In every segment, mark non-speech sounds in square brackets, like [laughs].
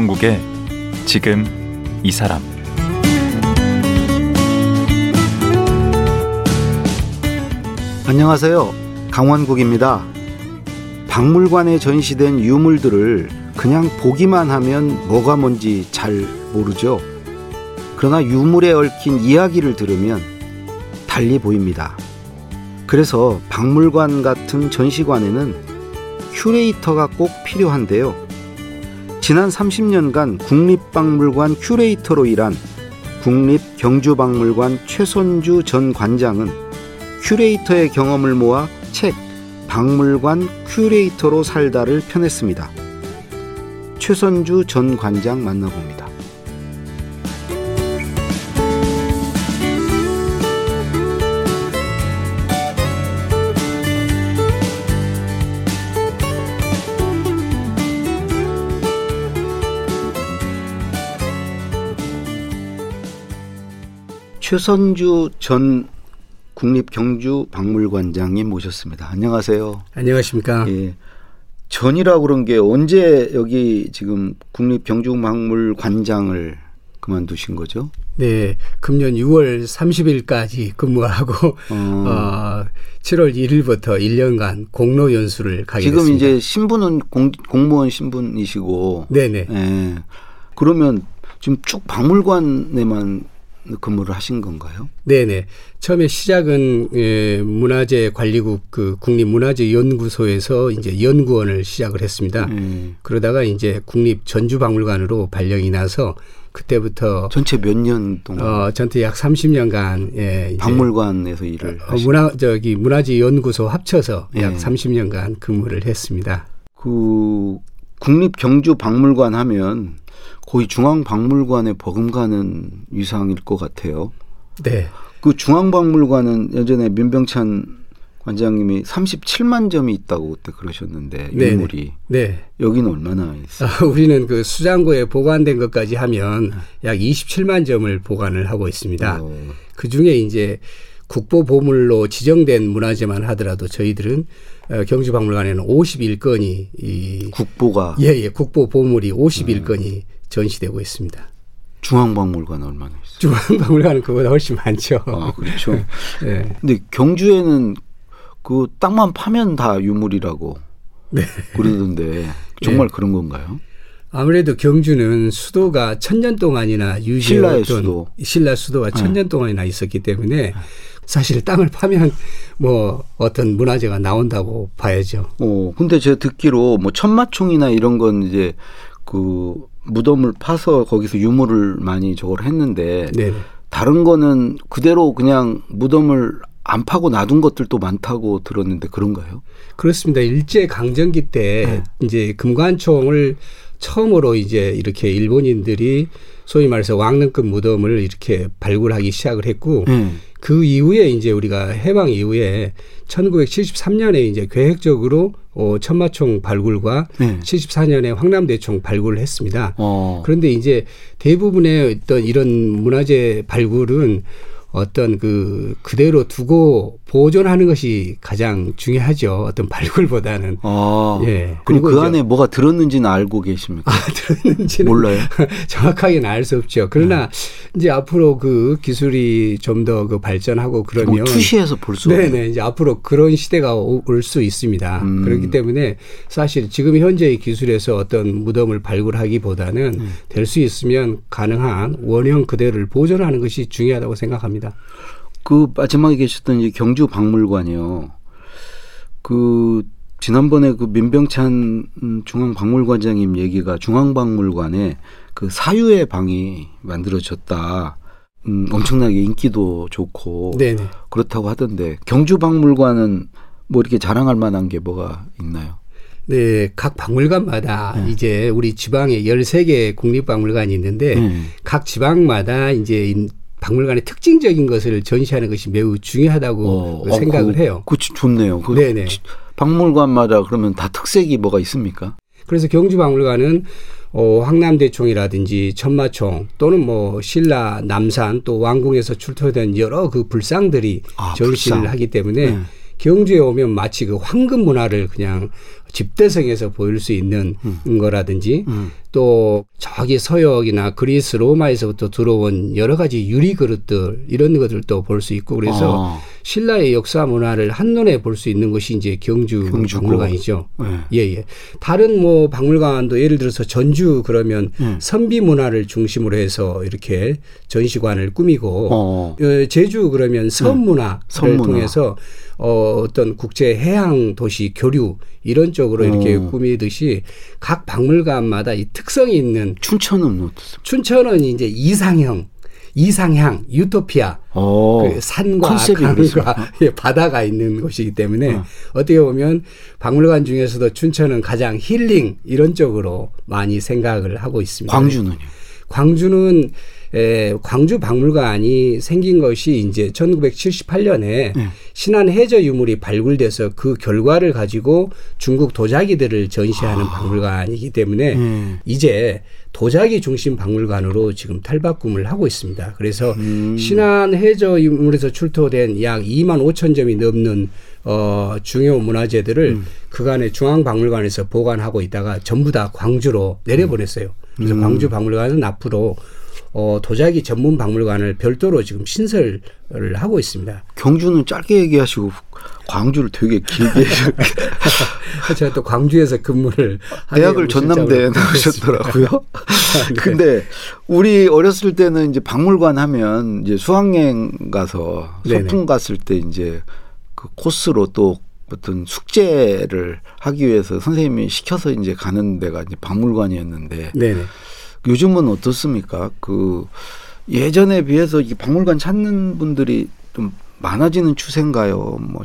강원국의 지금 이 사람 안녕하세요. 강원국입니다. 박물관에 전시된 유물들을 그냥 보기만 하면 뭐가 뭔지 잘 모르죠. 그러나 유물에 얽힌 이야기를 들으면 달리 보입니다. 그래서 박물관 같은 전시관에는 큐레이터가 꼭 필요한데요. 지난 30년간 국립박물관 큐레이터로 일한 국립경주박물관 최선주 전 관장은 큐레이터의 경험을 모아 책 박물관 큐레이터로 살다를 펴냈습니다. 최선주 전 관장 만나봅니다. 최선주 전 국립경주박물관장님 모셨습니다. 안녕하세요. 안녕하십니까. 예. 전이라고 그런 게 언제 여기 지금 국립경주박물관장을 그만두신 거죠? 네, 금년 6월 30일까지 근무하고 어. 어 7월 1일부터 1년간 공로 연수를 가게 지금 됐습니다. 이제 신분은 공, 공무원 신분이시고 네네. 예. 그러면 지금 쭉 박물관에만 근무를 하신 건가요? 네네. 처음에 시작은 예, 문화재 관리국 그 국립문화재연구소에서 이제 연구원을 시작을 했습니다. 음. 그러다가 이제 국립 전주박물관으로 발령이 나서 그때부터 전체 몇 년 동안? 어, 전체 약 30년간 예, 박물관에서 일을 어, 문화 저기 문화재연구소 합쳐서 예. 약 30년간 근무를 했습니다. 그 국립 경주 박물관 하면 거의 중앙박물관에 버금가는 위상일 것 같아요. 네. 그 중앙박물관은 예전에 민병찬 관장님이 37만 점이 있다고 그때 그러셨는데 네, 유물이. 네. 여기는 얼마나 있어요? 아, 우리는 그 수장고에 보관된 것까지 하면 약 27만 점을 보관을 하고 있습니다. 어. 그 중에 이제 국보 보물로 지정된 문화재만 하더라도 저희들은 어, 경주박물관에는 51건이 이 국보가 예예 예, 국보 보물이 51건이 음. 전시되고 있습니다. 중앙박물관 얼마나 있어요? 중앙박물관은 그보다 훨씬 많죠. 아 그렇죠. [laughs] 네. 근데 경주에는 그 땅만 파면 다 유물이라고 네. 그러던데 [laughs] 정말 네. 그런 건가요? 아무래도 경주는 수도가 천년 동안이나 유지했던 수도. 신라 수도가 천년 네. 동안이나 있었기 때문에 사실 땅을 파면 뭐 어떤 문화재가 나온다고 봐야죠. 어, 근데 제가 듣기로 뭐 천마총이나 이런 건 이제 그 무덤을 파서 거기서 유물을 많이 저걸 했는데 네네. 다른 거는 그대로 그냥 무덤을 안 파고 놔둔 것들도 많다고 들었는데 그런가요? 그렇습니다. 일제 강점기 때 네. 이제 금관총을 처음으로 이제 이렇게 일본인들이 소위 말해서 왕릉급 무덤을 이렇게 발굴하기 시작을 했고 네. 그 이후에 이제 우리가 해방 이후에 1973년에 이제 계획적으로 어, 천마총 발굴과 네. 74년에 황남대총 발굴을 했습니다. 어. 그런데 이제 대부분의 어떤 이런 문화재 발굴은 어떤 그 그대로 두고 보존하는 것이 가장 중요하죠. 어떤 발굴보다는. 아, 예. 그리고 그 안에 뭐가 들었는지는 알고 계십니까? 아, 들었는지는 몰라요. [laughs] 정확하게는 알 수 없죠. 그러나 네. 이제 앞으로 그 기술이 좀 더 그 발전하고 그러면 투시해서 볼 수. 네네. 이제 앞으로 그런 시대가 올 수 있습니다. 음. 그렇기 때문에 사실 지금 현재의 기술에서 어떤 무덤을 발굴하기보다는 음. 될수 있으면 가능한 원형 그대를 보존하는 것이 중요하다고 생각합니다. 그 마지막에 계셨던 이 경주 박물관이요. 그 지난번에 그 민병찬 중앙박물관장님 얘기가 중앙박물관에 그 사유의 방이 만들어졌다. 음, 엄청나게 인기도 좋고 네네. 그렇다고 하던데 경주 박물관은 뭐 이렇게 자랑할 만한 게 뭐가 있나요? 네, 각 박물관마다 네. 이제 우리 지방에 13개 국립박물관이 있는데 네. 각 지방마다 이제 박물관의 특징적인 것을 전시하는 것이 매우 중요하다고 어, 어 생각을 그, 해요. 그 좋네요. 그 네네. 박물관마다 그러면 다 특색이 뭐가 있습니까? 그래서 경주박물관은 어, 황남대총이라든지 천마총 또는 뭐 신라 남산 또 왕궁에서 출토된 여러 그 불상들이 아, 전시를 불상. 하기 때문에 네. 경주에 오면 마치 그 황금 문화를 그냥 집대성에서 보일 수 있는 음. 거라든지 음. 또 저기 서역이나 그리스 로마에서부터 들어온 여러 가지 유리 그릇들 이런 것들도 볼 수 있고 그래서 아. 신라의 역사 문화를 한눈에 볼 수 있는 것이 이제 경주 경주고. 박물관이죠. 네. 예, 예. 다른 뭐 박물관도 예를 들어서 전주 그러면 네. 선비 문화를 중심으로 해서 이렇게 전시관을 꾸미고 어. 어 제주 그러면 선문화를 네. 선문화. 통해서 어, 어떤 국제 해양 도시 교류 이런 쪽으로 이렇게 어. 꾸미듯이 각 박물관마다 이 특성이 있는 춘천은 어떻습니까? 춘천은 이제 이상형 이상향, 유토피아, 어, 그 산과 강과 [laughs] 예, 바다가 있는 곳이기 때문에 어. 떻게 보면 박물관 중에서도 춘천은 가장 힐링 이런 쪽으로 많이 생각을 하고 있습니다. 광주는요? 광주는 에, 광주 박물관이 생긴 것이 이제 1978년에 네. 신안 해저 유물이 발굴돼서 그 결과를 가지고 중국 도자기들을 전시하는 아. 박물관이기 때문에 네. 이제 도자기 중심 박물관으로 지금 탈바꿈을 하고 있습니다. 그래서 음. 신안 해저 유물에서 출토된 약 2만 5천 점이 넘는 어, 중요 문화재들을 음. 그간의 중앙박물관에서 보관하고 있다가 전부 다 광주로 내려보냈어요. 그래서 음. 광주 박물관은 앞으로 어, 도자기 전문 박물관을 별도로 지금 신설을 하고 있습니다. 경주는 짧게 얘기하시고 광주를 되게 길게 [laughs] 제가 또 광주에서 근무를 대학을 전남대에 나오셨더라고요. [laughs] 네. 근데 우리 어렸을 때는 이제 박물관 하면 이제 수학여행 가서 소풍 네네. 갔을 때 이제 그 코스로 또 어떤 숙제를 하기 위해서 선생님이 시켜서 이제 가는 데가 이제 박물관이었는데 네네. 요즘은 어떻습니까? 그 예전에 비해서 이 박물관 찾는 분들이 좀 많아지는 추세인가요? 뭐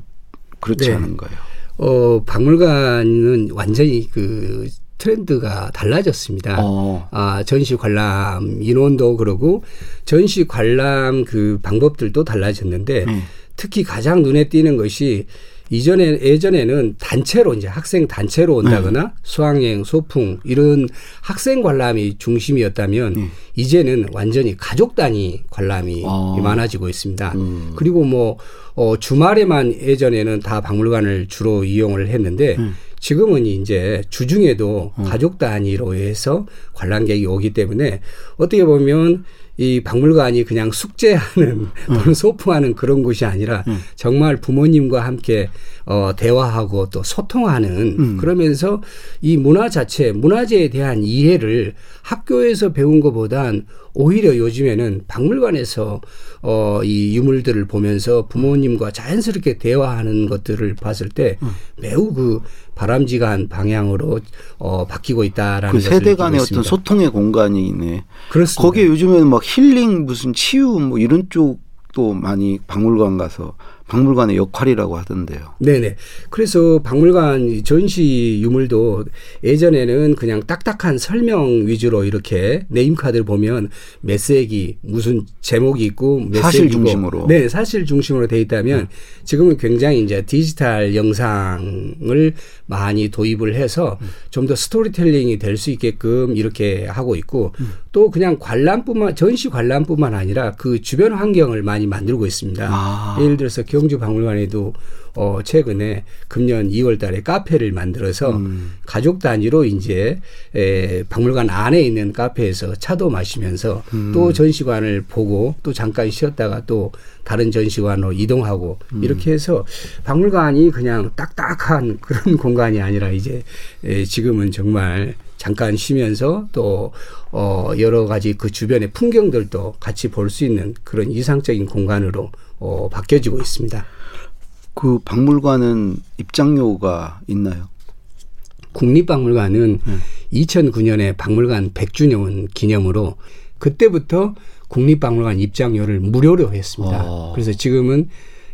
그렇지 네. 않은가요? 어, 박물관은 완전히 그 트렌드가 달라졌습니다. 어. 아, 전시 관람 인원도 그러고 전시 관람 그 방법들도 달라졌는데 네. 특히 가장 눈에 띄는 것이 이전에 예전에는 단체로 이제 학생 단체로 온다거나 네. 수학여행, 소풍 이런 학생 관람이 중심이었다면 네. 이제는 완전히 가족 단위 관람이 아. 많아지고 있습니다. 음. 그리고 뭐 어, 주말에만 예전에는 다 박물관을 주로 이용을 했는데 음. 지금은 이제 주중에도 음. 가족 단위로 해서 관람객이 오기 때문에 어떻게 보면 이 박물관이 그냥 숙제하는 음. 또는 [laughs] 소풍하는 그런 곳이 아니라 음. 정말 부모님과 함께 어 대화하고 또 소통하는 음. 그러면서 이 문화 자체 문화재에 대한 이해를 학교에서 배운 것보단 오히려 요즘에는 박물관에서 어, 이 유물들을 보면서 부모님과 자연스럽게 대화하는 것들을 봤을 때 음. 매우 그 바람직한 방향으로 어, 바뀌고 있다라는 그 세대 간의 어떤 소통의 공간이 있네. 그렇습니다. 거기에 요즘에는 막 힐링 무슨 치유 뭐 이런 쪽도 많이 박물관 가서 박물관의 역할이라고 하던데요. 네네. 그래서 박물관 전시 유물도 예전에는 그냥 딱딱한 설명 위주로 이렇게 네임카드를 보면 메시지 무슨 제목이 있고 메시지고 사실 중심으로 네 사실 중심으로 돼 있다면 음. 지금은 굉장히 이제 디지털 영상을 많이 도입을 해서 음. 좀더 스토리텔링이 될 수 있게끔 이렇게 하고 있고 음. 또 그냥 관람뿐만 전시 관람뿐만 아니라 그 주변 환경을 많이 만들고 있습니다. 아. 예를 들어서 경주 박물관에도 어 최근에 금년 2월 달에 카페를 만들어서 음. 가족 단위로 이제 에 박물관 안에 있는 카페에서 차도 마시면서 음. 또 전시관을 보고 또 잠깐 쉬었다가 또 다른 전시관으로 이동하고 음. 이렇게 해서 박물관이 그냥 딱딱한 [laughs] 그런 공간이 아니라 이제 에 지금은 정말 잠깐 쉬면서 또 어, 여러 가지 그 주변의 풍경들도 같이 볼 수 있는 그런 이상적인 공간으로 어, 바뀌어지고 있습니다. 그 박물관은 입장료가 있나요? 국립박물관은 네. 2009년에 박물관 100주년 기념으로 그때부터 국립박물관 입장료를 무료로 했습니다. 아. 그래서 지금은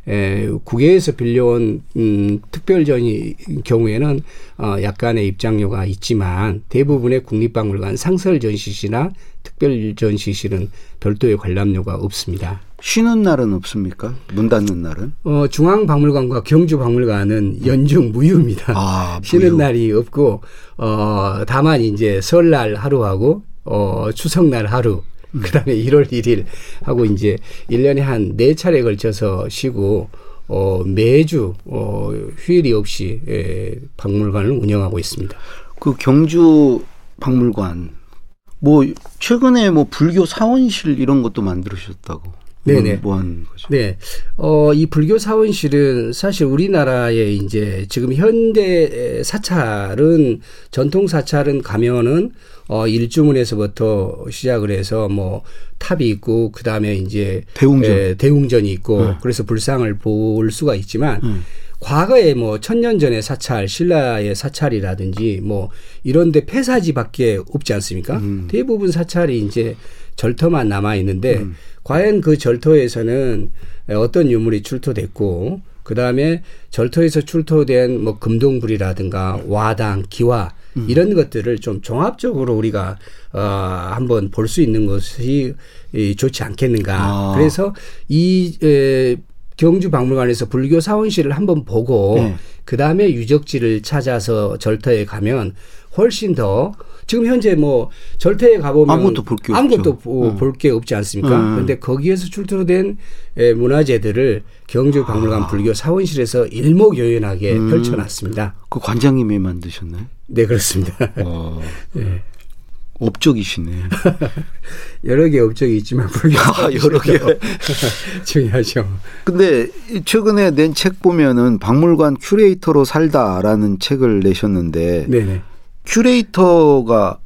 에, 국외에서 빌려온 음, 특별전이 경우에는 어, 약간의 입장료가 있지만 대부분의 국립박물관 상설 전시실이나 특별 전시실은 별도의 관람료가 없습니다. 쉬는 날은 없습니까? 문 닫는 날은? 어, 중앙박물관과 경주박물관은 연중 무휴입니다. 아, [laughs] 무휴. 쉬는 날이 없고 어, 다만 이제 설날 하루하고 어, 추석날 하루 그다음에 1월 1일 하고 이제 1년에 한 네 차례 걸쳐서 쉬고 어, 매주 어, 휴일이 없이 예, 박물관을 운영하고 있습니다. 그 경주 박물관 뭐 최근에 뭐 불교 사원실 이런 것도 만들으셨다고. 네네. 뭐 하는 거죠? 네. 어, 이 불교 사원실은 사실 우리나라의 이제 지금 현대 사찰은 전통 사찰은 가면은 어, 일주문에서부터 시작을 해서 뭐 탑이 있고 그 다음에 이제 대웅전. 에, 대웅전이 있고 네. 그래서 불상을 볼 수가 있지만 음. 과거에 뭐 천년 전의 사찰, 신라의 사찰이라든지 뭐 이런데 폐사지밖에 없지 않습니까? 음. 대부분 사찰이 이제 절터만 남아 있는데 음. 과연 그 절터에서는 어떤 유물이 출토됐고 그 다음에 절터에서 출토된 뭐 금동불이라든가 와당, 기와 음. 이런 것들을 좀 종합적으로 우리가 어 한번 볼 수 있는 것이 좋지 않겠는가. 아. 그래서 이 에, 경주 박물관에서 불교 사원실을 한번 보고 네. 그 다음에 유적지를 찾아서 절터에 가면 훨씬 더 지금 현재 뭐 절터에 가보면 아무것도 볼 게 아무것도 볼게 없지 않습니까? 음. 그런데 거기에서 출토된 문화재들을 경주 박물관 아. 불교 사원실에서 일목요연하게 음. 펼쳐놨습니다. 그 관장님이 만드셨나요? 네 그렇습니다. 어. [laughs] 네. 업적이시네. [laughs] 여러 개 업적이 있지만 불교 아, 여러 개 [laughs] 중요하죠. 근데 최근에 낸 책 보면은 박물관 큐레이터로 살다라는 책을 내셨는데 네네. 큐레이터가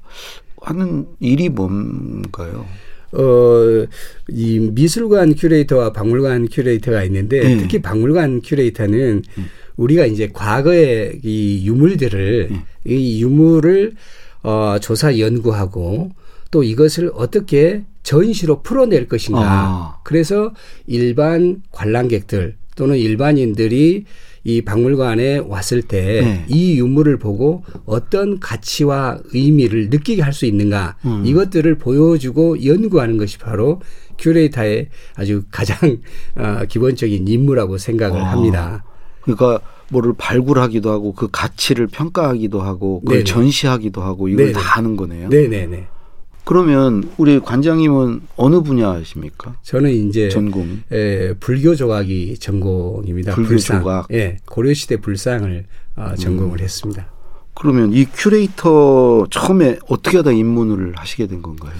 하는 일이 뭔가요? 어, 이 미술관 큐레이터와 박물관 큐레이터가 있는데 네. 특히 박물관 큐레이터는 음. 우리가 이제 과거의 이 유물들을 음. 이 유물을 어, 조사 연구하고 또 이것을 어떻게 전시로 풀어낼 것인가. 아. 그래서 일반 관람객들 또는 일반인들이 이 박물관에 왔을 때이 네. 유물을 보고 어떤 가치와 의미를 느끼게 할 수 있는가 음. 이것들을 보여주고 연구하는 것이 바로 큐레이터의 아주 가장 어, 기본적인 임무라고 생각을 아. 합니다. 그러니까 뭐를 발굴하기도 하고 그 가치를 평가하기도 하고 그걸 네네. 전시하기도 하고 이걸 네네. 다 하는 거네요. 네네네. 그러면 우리 관장님은 어느 분야십니까? 저는 이제 전공. 예, 불교 조각이 전공입니다. 불교 불상. 조각. 예, 고려 시대 불상을 어, 전공을 음. 했습니다. 그러면 이 큐레이터 처음에 어떻게 하다 입문을 하시게 된 건가요?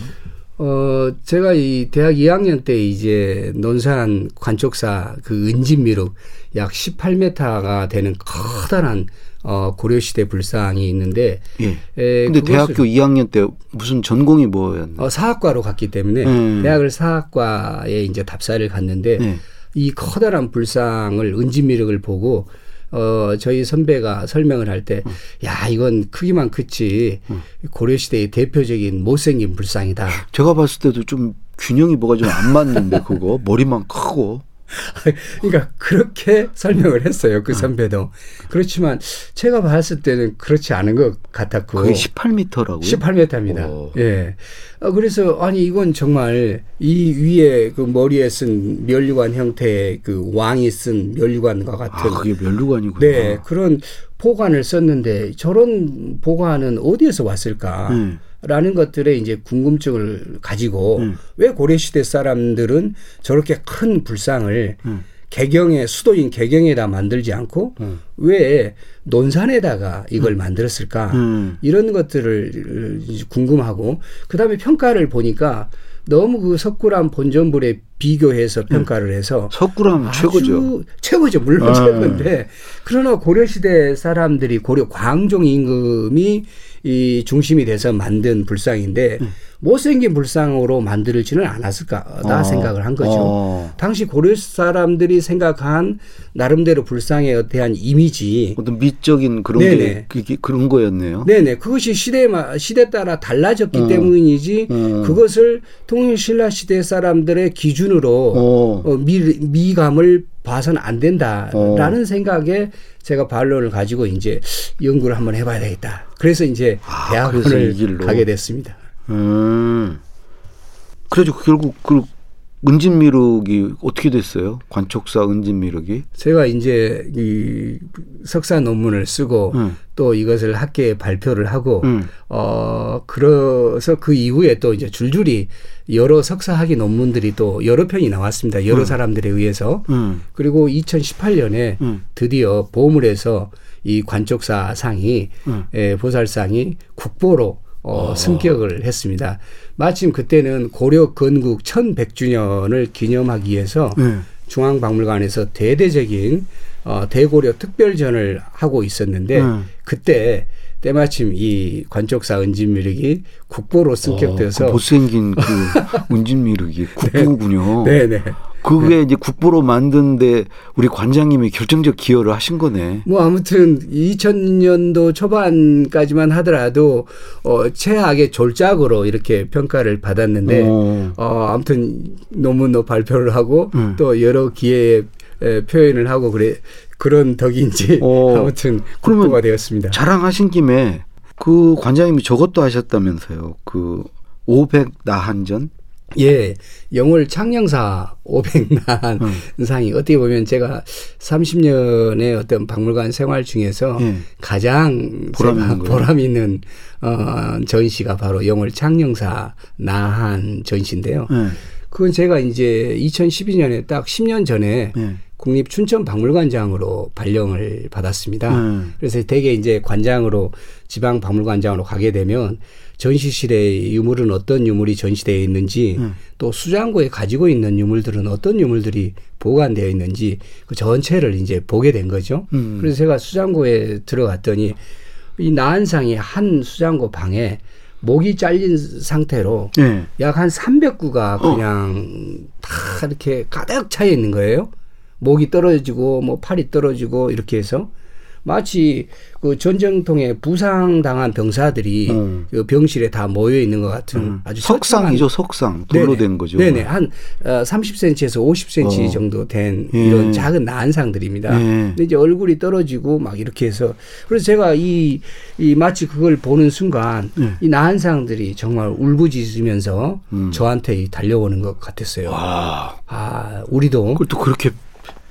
어, 제가 이 대학 2학년 때 이제 논산 관촉사 그 은진미륵 약 18m가 되는 커다란 어, 고려시대 불상이 있는데. 예. 에, 근데 대학교 2학년 때 무슨 전공이 뭐였나요? 어, 사학과로 갔기 때문에 음. 대학을 사학과에 이제 답사를 갔는데 네. 이 커다란 불상을 은진미륵을 보고 어, 저희 선배가 설명을 할 때, 음. 야, 이건 크기만 크지, 음. 고려시대의 대표적인 못생긴 불상이다. 제가 봤을 때도 좀 균형이 뭐가 좀 안 맞는데, 그거. 머리만 크고. [laughs] 그러니까 그렇게 설명을 했어요. 그 아. 선배도. 그렇지만 제가 봤을 때는 그렇지 않은 것 같았고. 그게 18m라고요? 18m입니다. 오. 예. 어, 그래서 아니 이건 정말 이 위에 그 머리에 쓴 면류관 형태의 그 왕이 쓴 면류관과 같은. 아, 그게 면류관이구나. 네. 그런 포관을 썼는데 저런 포관은 어디에서 왔을까? 음. 라는 것들에 이제 궁금증을 가지고 음. 왜 고려시대 사람들은 저렇게 큰 불상을 음. 개경에 수도인 개경에다 만들지 않고 음. 왜 논산에다가 이걸 음. 만들었을까 음. 이런 것들을 궁금하고 그다음에 평가를 보니까 너무 그 석굴암 본전불에 비교해서 음. 평가를 해서 석굴암 최고죠. 최고죠. 물론 아. 최고인데 그러나 고려 시대 사람들이 고려 광종 임금이 이 중심이 돼서 만든 불상인데 음. 못생긴 불상으로 만들지는 않았을까나 어. 생각을 한 거죠. 어. 당시 고려 사람들이 생각한 나름대로 불상에 대한 이미지 어떤 미적인 그런 네네. 게 그런 거였네요. 네네 그것이 시대 시대 따라 달라졌기 어. 때문이지 어. 그것을 통일 신라 시대 사람들의 기준 으로 어. 어 미, 미감을 봐서는 안 된다라는 어. 생각에 제가 반론을 가지고 이제 연구를 한번 해봐야 되겠다. 그래서 이제 아, 대학원을 가게 됐습니다. 음. 그래서 결국 그 은진미륵이 어떻게 됐어요? 관촉사 은진미륵이? 제가 이제 이 석사 논문을 쓰고 음. 또 이것을 학계에 발표를 하고 음. 어 그래서 그 이후에 또 이제 줄줄이 여러 석사학위 논문들이 또 여러 편이 나왔습니다. 여러 음. 사람들에 의해서 음. 그리고 2018년에 음. 드디어 보물에서 이 관촉사 상이 음. 예, 보살상이 국보로 어, 어, 승격을 했습니다. 마침 그때는 고려 건국 1100주년을 기념하기 위해서 네. 중앙박물관에서 대대적인 어, 대고려 특별전을 하고 있었는데 네. 그때 때마침 이 관쪽사 은진미륵이 국보로 승격돼서 어, 그 못생긴 그 [laughs] 은진미륵이 국보군요. 네, 네. 그게 네. 이제 국보로 만드는데 우리 관장님이 결정적 기여를 하신 거네. 뭐 아무튼 2000년도 초반까지만 하더라도 어 최악의 졸작으로 이렇게 평가를 받았는데 어, 어 아무튼 논문도 발표를 하고 음. 또 여러 기회에 표현을 하고 그래 그런 덕인지 어. 아무튼 국보가 되었습니다. 자랑하신 김에 그 관장님이 저것도 하셨다면서요. 그 500 나한전 예, 영월 창녕사 500만 음. 상이 어떻게 보면 제가 30년의 어떤 박물관 생활 중에서 예. 가장 보람 있는, 보람 있는 어, 전시가 바로 영월 창녕사 나한 전시인데요. 예. 그건 제가 이제 2012년에 딱 10년 전에 예. 국립 춘천박물관장으로 발령을 받았습니다. 음. 그래서 대개 이제 관장으로 지방 박물관장으로 가게 되면 전시실에 유물은 어떤 유물이 전시되어 있는지 음. 또 수장고에 가지고 있는 유물들은 어떤 유물들이 보관되어 있는지 그 전체를 이제 보게 된 거죠. 음. 그래서 제가 수장고에 들어갔더니 이 나한상이 한 수장고 방에 목이 잘린 상태로 네. 약한 300구가 그냥 어. 다 이렇게 가득 차 있는 거예요. 목이 떨어지고 뭐 팔이 떨어지고 이렇게 해서 마치 그 전쟁통에 부상당한 병사들이 음. 그 병실에 다 모여 있는 것 같은 음. 아주 석상이죠 석상 돌로 네네. 된 거죠. 네네 한 30cm에서 어, 50cm 어. 정도 된 예. 이런 작은 난상들입니다. 예. 근데 이제 얼굴이 떨어지고 막 이렇게 해서 그래서 제가 이, 이 마치 그걸 보는 순간 예. 이 난상들이 정말 울부짖으면서 음. 저한테 달려오는 것 같았어요. 와. 아 우리도 그것도 그렇게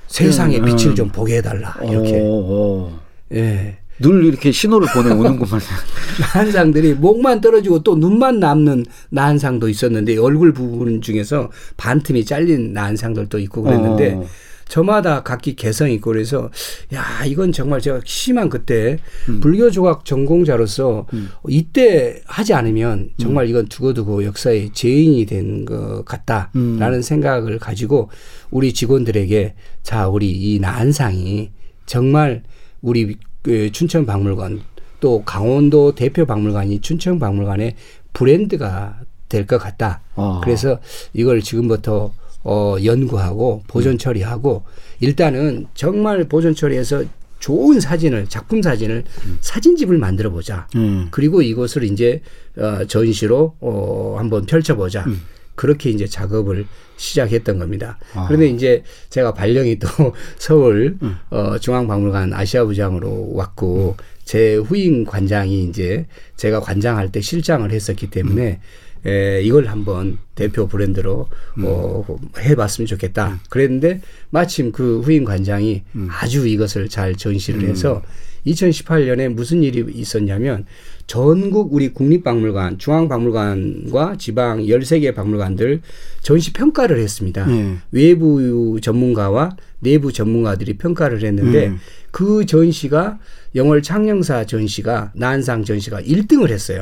세상의 음, 빛을 음. 좀 보게 해달라 이렇게. 오, 오. 예. 늘 이렇게 신호를 보내오는구만. [laughs] 난상들이 목만 떨어지고 또 눈만 남는 난상도 있었는데 얼굴 부분 중에서 반틈이 잘린 난상들도 있고 그랬는데 어. 저마다 각기 개성이 있고 그래서 야 이건 정말 제가 심한 그때 음. 불교 조각 전공자로서 음. 이때 하지 않으면 정말 음. 이건 두고두고 역사의 죄인이 된 것 같다라는 음. 생각을 가지고 우리 직원들에게 자 우리 이 난상이 정말 우리 그 춘천 박물관 또 강원도 대표 박물관이 춘천 박물관의 브랜드가 될 것 같다. 아. 그래서 이걸 지금부터 어, 연구하고 보존 처리하고 일단은 정말 보존 처리해서 좋은 사진을 작품 사진을 음. 사진집을 만들어 보자. 음. 그리고 이것을 이제 어, 전시로 어, 한번 펼쳐보자. 음. 그렇게 이제 작업을 시작했던 겁니다. 아. 그런데 이제 제가 발령이 또 [laughs] 서울 음. 어, 중앙박물관 아시아부장으로 왔고 음. 제 후임 관장이 이제 제가 관장할 때 실장을 했었기 때문에 음. 에, 이걸 한번 대표 브랜드로 음. 어, 해봤으면 좋겠다. 음. 그랬는데 마침 그 후임 관장이 음. 아주 이것을 잘 전시를 해서 2018년에 무슨 일이 있었냐면 전국 우리 국립박물관, 중앙박물관과 지방 13개 박물관들 전시 평가를 했습니다. 네. 외부 전문가와 내부 전문가들이 평가를 했는데 음. 그 전시가 영월 창녕사 전시가 난상 전시가 1등을 했어요.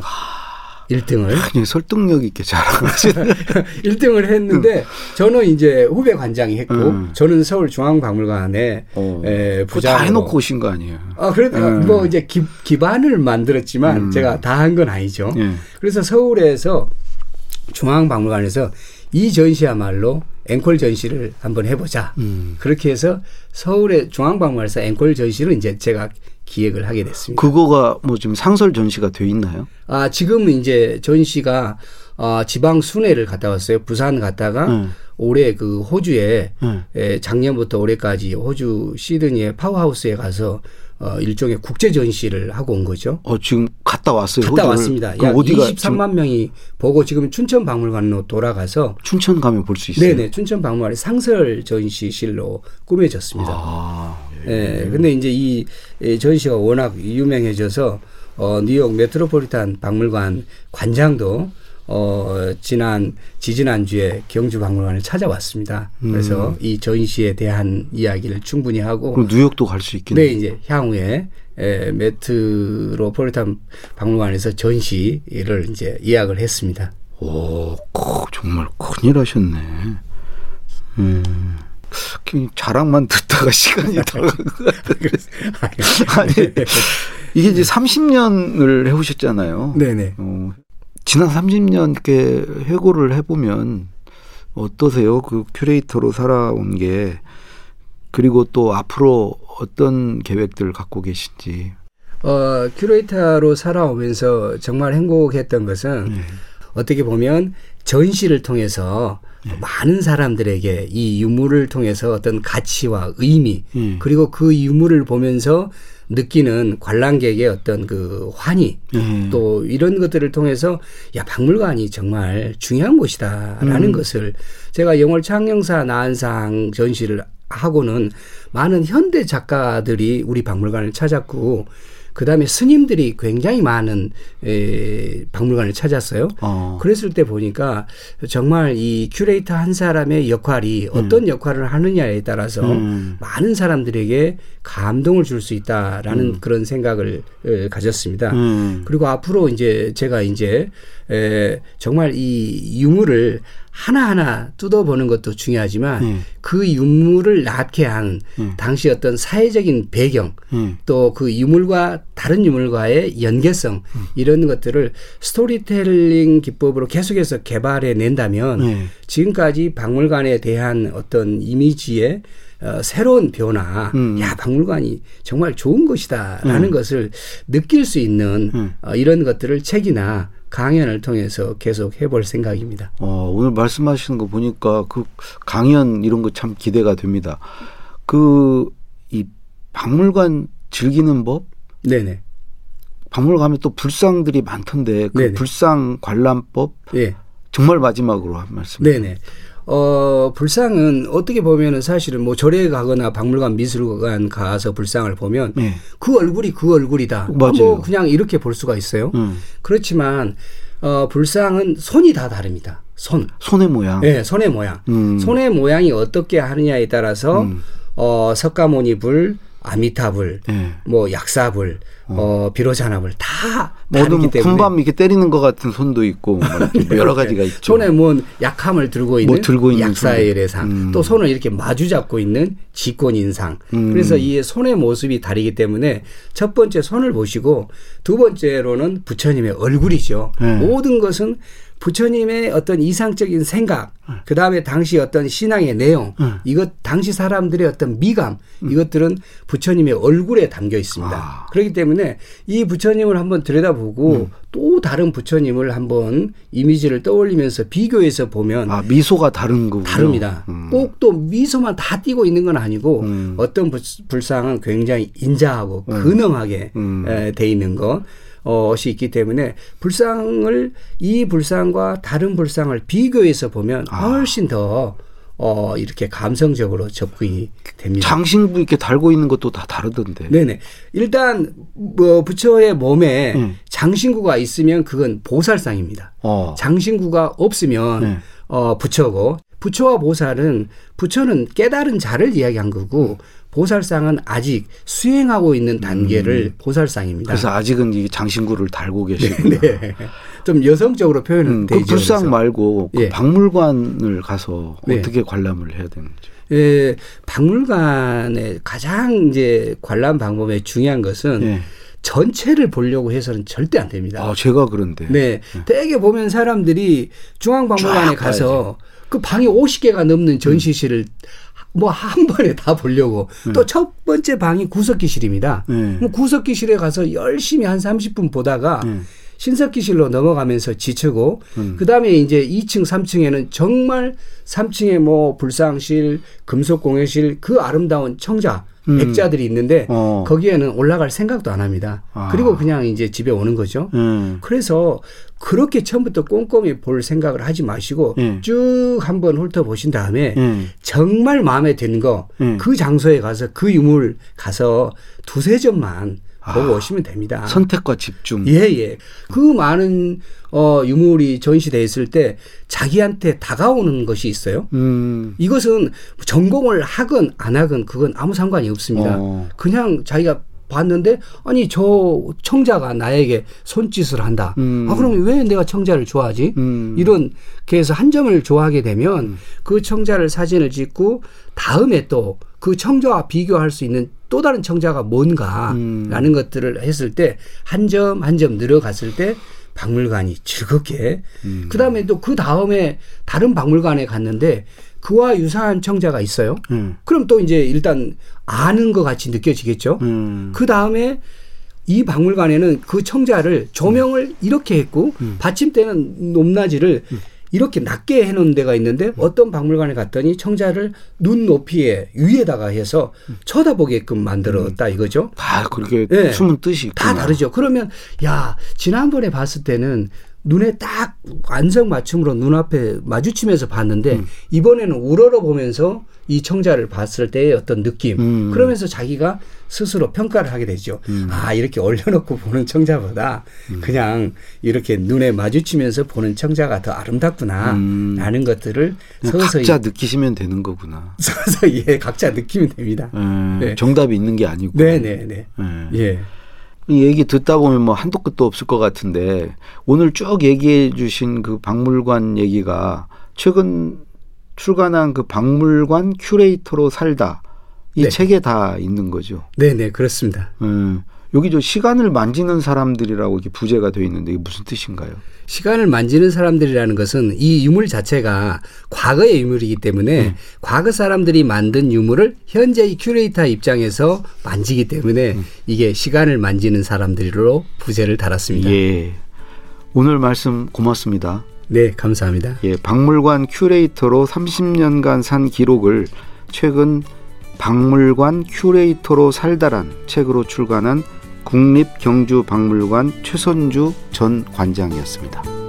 1등을. 아니, 설득력 있게 잘하시네. 1등을 [laughs] 했는데 저는 이제 후배 관장이 했고 음. 저는 서울중앙박물관에 어. 부장. 다 해놓고 오신 거 아니에요? 아, 그래도 음. 뭐 이제 기, 기반을 만들었지만 음. 제가 다 한 건 아니죠. 예. 그래서 서울에서 중앙박물관에서 이 전시야말로 앵콜 전시를 한번 해보자. 음. 그렇게 해서 서울의 중앙박물관에서 앵콜 전시를 이제 제가 기획을 하게 됐습니다. 그거가 뭐 지금 상설 전시가 돼 있나요? 아 지금은 이제 전시가 어, 지방 순회를 갔다 왔어요. 부산 갔다가 음. 올해 그 호주에 음. 에, 작년부터 올해까지 호주 시드니의 파워하우스에 가서 어, 일종의 국제 전시를 하고 온 거죠. 어, 지금 갔다 왔어요. 갔다 왔습니다. 약 어디가 23만 명이 보고 지금 춘천 박물관으로 돌아가서 춘천 가면 볼 수 있어요. 네네. 춘천 박물관이 상설 전시실로 꾸며졌습니다. 아, 예. 예. 근데 이제 이 전시가 워낙 유명해져서 어, 뉴욕 메트로폴리탄 박물관 관장도 어, 지난, 지지난주에 경주 박물관을 찾아왔습니다. 그래서 음. 이 전시에 대한 이야기를 충분히 하고. 그럼 뉴욕도 갈 수 있겠네요. 네, 이제 향후에 에, 메트로폴리탄 박물관에서 전시를 이제 예약을 했습니다. 오, 정말 큰일 하셨네. 음. 자랑만 듣다가 [laughs] 시간이 다 아니, 이게 이제 30년을 해오셨잖아요. 네네. 어, 지난 30년 이렇게 회고를 해보면 어떠세요? 그 큐레이터로 살아온 게 그리고 또 앞으로 어떤 계획들 갖고 계신지. 어, 큐레이터로 살아오면서 정말 행복했던 것은 네. 어떻게 보면 전시를 통해서 네. 많은 사람들에게 이 유물을 통해서 어떤 가치와 의미 네. 그리고 그 유물을 보면서 느끼는 관람객의 어떤 그 환희 음. 또 이런 것들을 통해서 야 박물관이 정말 중요한 곳이다라는 음. 것을 제가 영월 창령사 나한상 전시를 하고는 많은 현대 작가들이 우리 박물관을 찾았고 그 다음에 스님들이 굉장히 많은 에, 박물관을 찾았어요. 어. 그랬을 때 보니까 정말 이 큐레이터 한 사람의 역할이 음. 어떤 역할을 하느냐에 따라서 음. 많은 사람들에게 감동을 줄 수 있다라는 음. 그런 생각을 에, 가졌습니다. 음. 그리고 앞으로 이제 제가 이제 에, 정말 이 유물을 하나하나 뜯어보는 것도 중요하지만 음. 그 유물을 낳게 한 음. 당시 어떤 사회적인 배경 음. 또그 유물과 다른 유물과의 연계성 음. 이런 것들을 스토리텔링 기법으로 계속해서 개발해 낸다면 네. 지금까지 박물관에 대한 어떤 이미지의 어, 새로운 변화, 음. 야 박물관이 정말 좋은 것이다라는 음. 것을 느낄 수 있는 어, 이런 것들을 책이나 강연을 통해서 계속 해볼 생각입니다. 어, 오늘 말씀하시는 거 보니까 그 강연 이런 거 참 기대가 됩니다. 그 이 박물관 즐기는 법? 네네. 박물관 가면 또 불상들이 많던데 그 네네. 불상 관람법? 네. 정말 마지막으로 한 말씀. 네네. 어, 불상은 어떻게 보면은 사실은 뭐 절에 가거나 박물관 미술관 가서 불상을 보면 네. 그 얼굴이 그 얼굴이다. 맞아요. 뭐 그냥 이렇게 볼 수가 있어요. 음. 그렇지만 어, 불상은 손이 다 다릅니다. 손. 손의 모양. 네, 손의 모양. 음. 손의 모양이 어떻게 하느냐에 따라서 음. 어, 석가모니 불, 아미타불, 네. 뭐 약사불, 어, 어 비로자나불 다 모든 군밤 이렇게 때리는 것 같은 손도 있고 뭐 네. [laughs] 여러 가지가 있죠. 손에 뭐 약함을 들고 있는, 뭐 들고 있는 약사의 레상, 음. 또 손을 이렇게 마주 잡고 있는 직권 인상. 음. 그래서 이 손의 모습이 다르기 때문에 첫 번째 손을 보시고 두 번째로는 부처님의 얼굴이죠. 네. 모든 것은 부처님의 어떤 이상적인 생각, 네. 그 다음에 당시 어떤 신앙의 내용, 네. 이것 당시 사람들의 어떤 미감, 음. 이것들은 부처님의 얼굴에 담겨 있습니다. 아. 그렇기 때문에 이 부처님을 한번 들여다보고 음. 또 다른 부처님을 한번 이미지를 떠올리면서 비교해서 보면 아, 미소가 다른 거군요. 다릅니다. 음. 꼭또 미소만 다 띄고 있는 건 아니고 음. 어떤 불상은 굉장히 인자하고 음. 근엄하게 음. 돼 있는 것. 어,이 있기 때문에 불상을 이 불상과 다른 불상을 비교해서 보면 아. 훨씬 더 어, 이렇게 감성적으로 접근이 됩니다. 장신구 이렇게 달고 있는 것도 다 다르던데. 네네. 일단, 뭐, 부처의 몸에 음. 장신구가 있으면 그건 보살상입니다. 어. 장신구가 없으면, 네. 어, 부처고, 부처와 보살은, 부처는 깨달은 자를 이야기한 거고, 보살상은 아직 수행하고 있는 단계를 음. 보살상입니다. 그래서 아직은 이 장신구를 달고. [laughs] 네, 네. 좀 여성적으로 표현은 음, 되죠. 그 불상 그래서. 말고 그 예. 박물관을 가서 네. 어떻게 관람을 해야 되는지. 예, 박물관의 가장 이제 관람 방법의 중요한 것은 예. 전체를 보려고 해서는 절대 안 됩니다. 아, 제가 그런데. 네. 네. 대개 보면 사람들이 중앙박물관에 가서 그 방이 50개가 넘는 전시실을 음. 뭐 한 [laughs] 번에 다 보려고 네. 또첫 번째 방이 구석기실입니다. 네. 뭐 구석기실에 가서 열심히 한 30분 보다가 네. 신석기실로 넘어가면서 지치고 음. 그다음에 이제 2층, 3층에는 정말 3층에 뭐 불상실, 금속공예실 그 아름다운 청자 음. 백자들이 있는데 어. 거기에는 올라갈 생각도 안 합니다. 아. 그리고 그냥 이제 집에 오는 거죠. 음. 그래서 그렇게 처음부터 꼼꼼히 볼 생각을 하지 마시고 음. 쭉 한번 훑어보신 다음에 음. 정말 마음에 드는 거그 음. 장소에 가서 그 유물 가서 두세 점만 보고 아, 오시면 됩니다. 선택과 집중. 예, 예. 그 많은 어, 유물이 전시돼 있을 때 자기한테 다가오는 것이 있어요. 음. 이것은 전공을 하건 안 하건 그건 아무 상관이 없습니다. 어. 그냥 자기가 봤는데 아니 저 청자가 나에게 손짓을 한다. 음. 아 그럼 왜 내가 청자를 좋아하지? 음. 이런 그래서 한 점을 좋아하게 되면 음. 그 청자를 사진을 찍고 다음에 또 그 청자와 비교할 수 있는 또 다른 청자가 뭔가라는 음. 것들을 했을 때 한 점 한점 늘어갔을 때 박물관이 즐겁게 음. 그다음에 또 그 다음에 다른 박물관에 갔는데 그와 유사한 청자가 있어요. 음. 그럼 또 이제 일단 아는 것 같이 느껴지겠죠. 음. 그 다음에 이 박물관에는 그 청자를 조명을 음. 이렇게 했고 음. 받침대는 높낮이를 음. 이렇게 낮게 해놓은 데가 있는데 어떤 박물관에 갔더니 청자를 눈 높이에 위에다가 해서 쳐다보게끔 만들었다 이거죠. 다 그렇게 네. 숨은 뜻이 있구나. 다 다르죠. 그러면 야 지난번에 봤을 때는 눈에 딱 안성 맞춤으로 눈앞에 마주치면서 봤는데 음. 이번에는 우러러 보면서 이 청자를 봤을 때의 어떤 느낌 음. 그러면서 자기가 스스로 평가를 하게 되죠. 음. 아 이렇게 올려놓고 보는 청자보다 음. 그냥 이렇게 눈에 마주치면서 보는 청자가 더 아름답구나 음. 라는 것들을 서서히 각자 느끼시면 되는 거구나. [laughs] 서서히 예, 각자 느끼면 됩니다. 예, 네. 정답이 있는 게 아니고. 네네네. 네, 네. 예. 예. 이 얘기 듣다 보면 뭐 한도 끝도 없을 것 같은데 오늘 쭉 얘기해 주신 그 박물관 얘기가 최근 출간한 그 박물관 큐레이터로 살다 이 네. 책에 다 있는 거죠. 네, 네, 그렇습니다. 음. 여기 저 시간을 만지는 사람들이라고 이렇게 부제가 되어 있는데 이게 무슨 뜻인가요? 시간을 만지는 사람들이라는 것은 이 유물 자체가 과거의 유물이기 때문에 음. 과거 사람들이 만든 유물을 현재 이 큐레이터 입장에서 만지기 때문에 음. 이게 시간을 만지는 사람들로 부제를 달았습니다. 예. 오늘 말씀 고맙습니다. 네, 감사합니다. 예, 박물관 큐레이터로 30년간 산 기록을 최근 박물관 큐레이터로 살다란 책으로 출간한 국립경주박물관 최선주 전 관장이었습니다.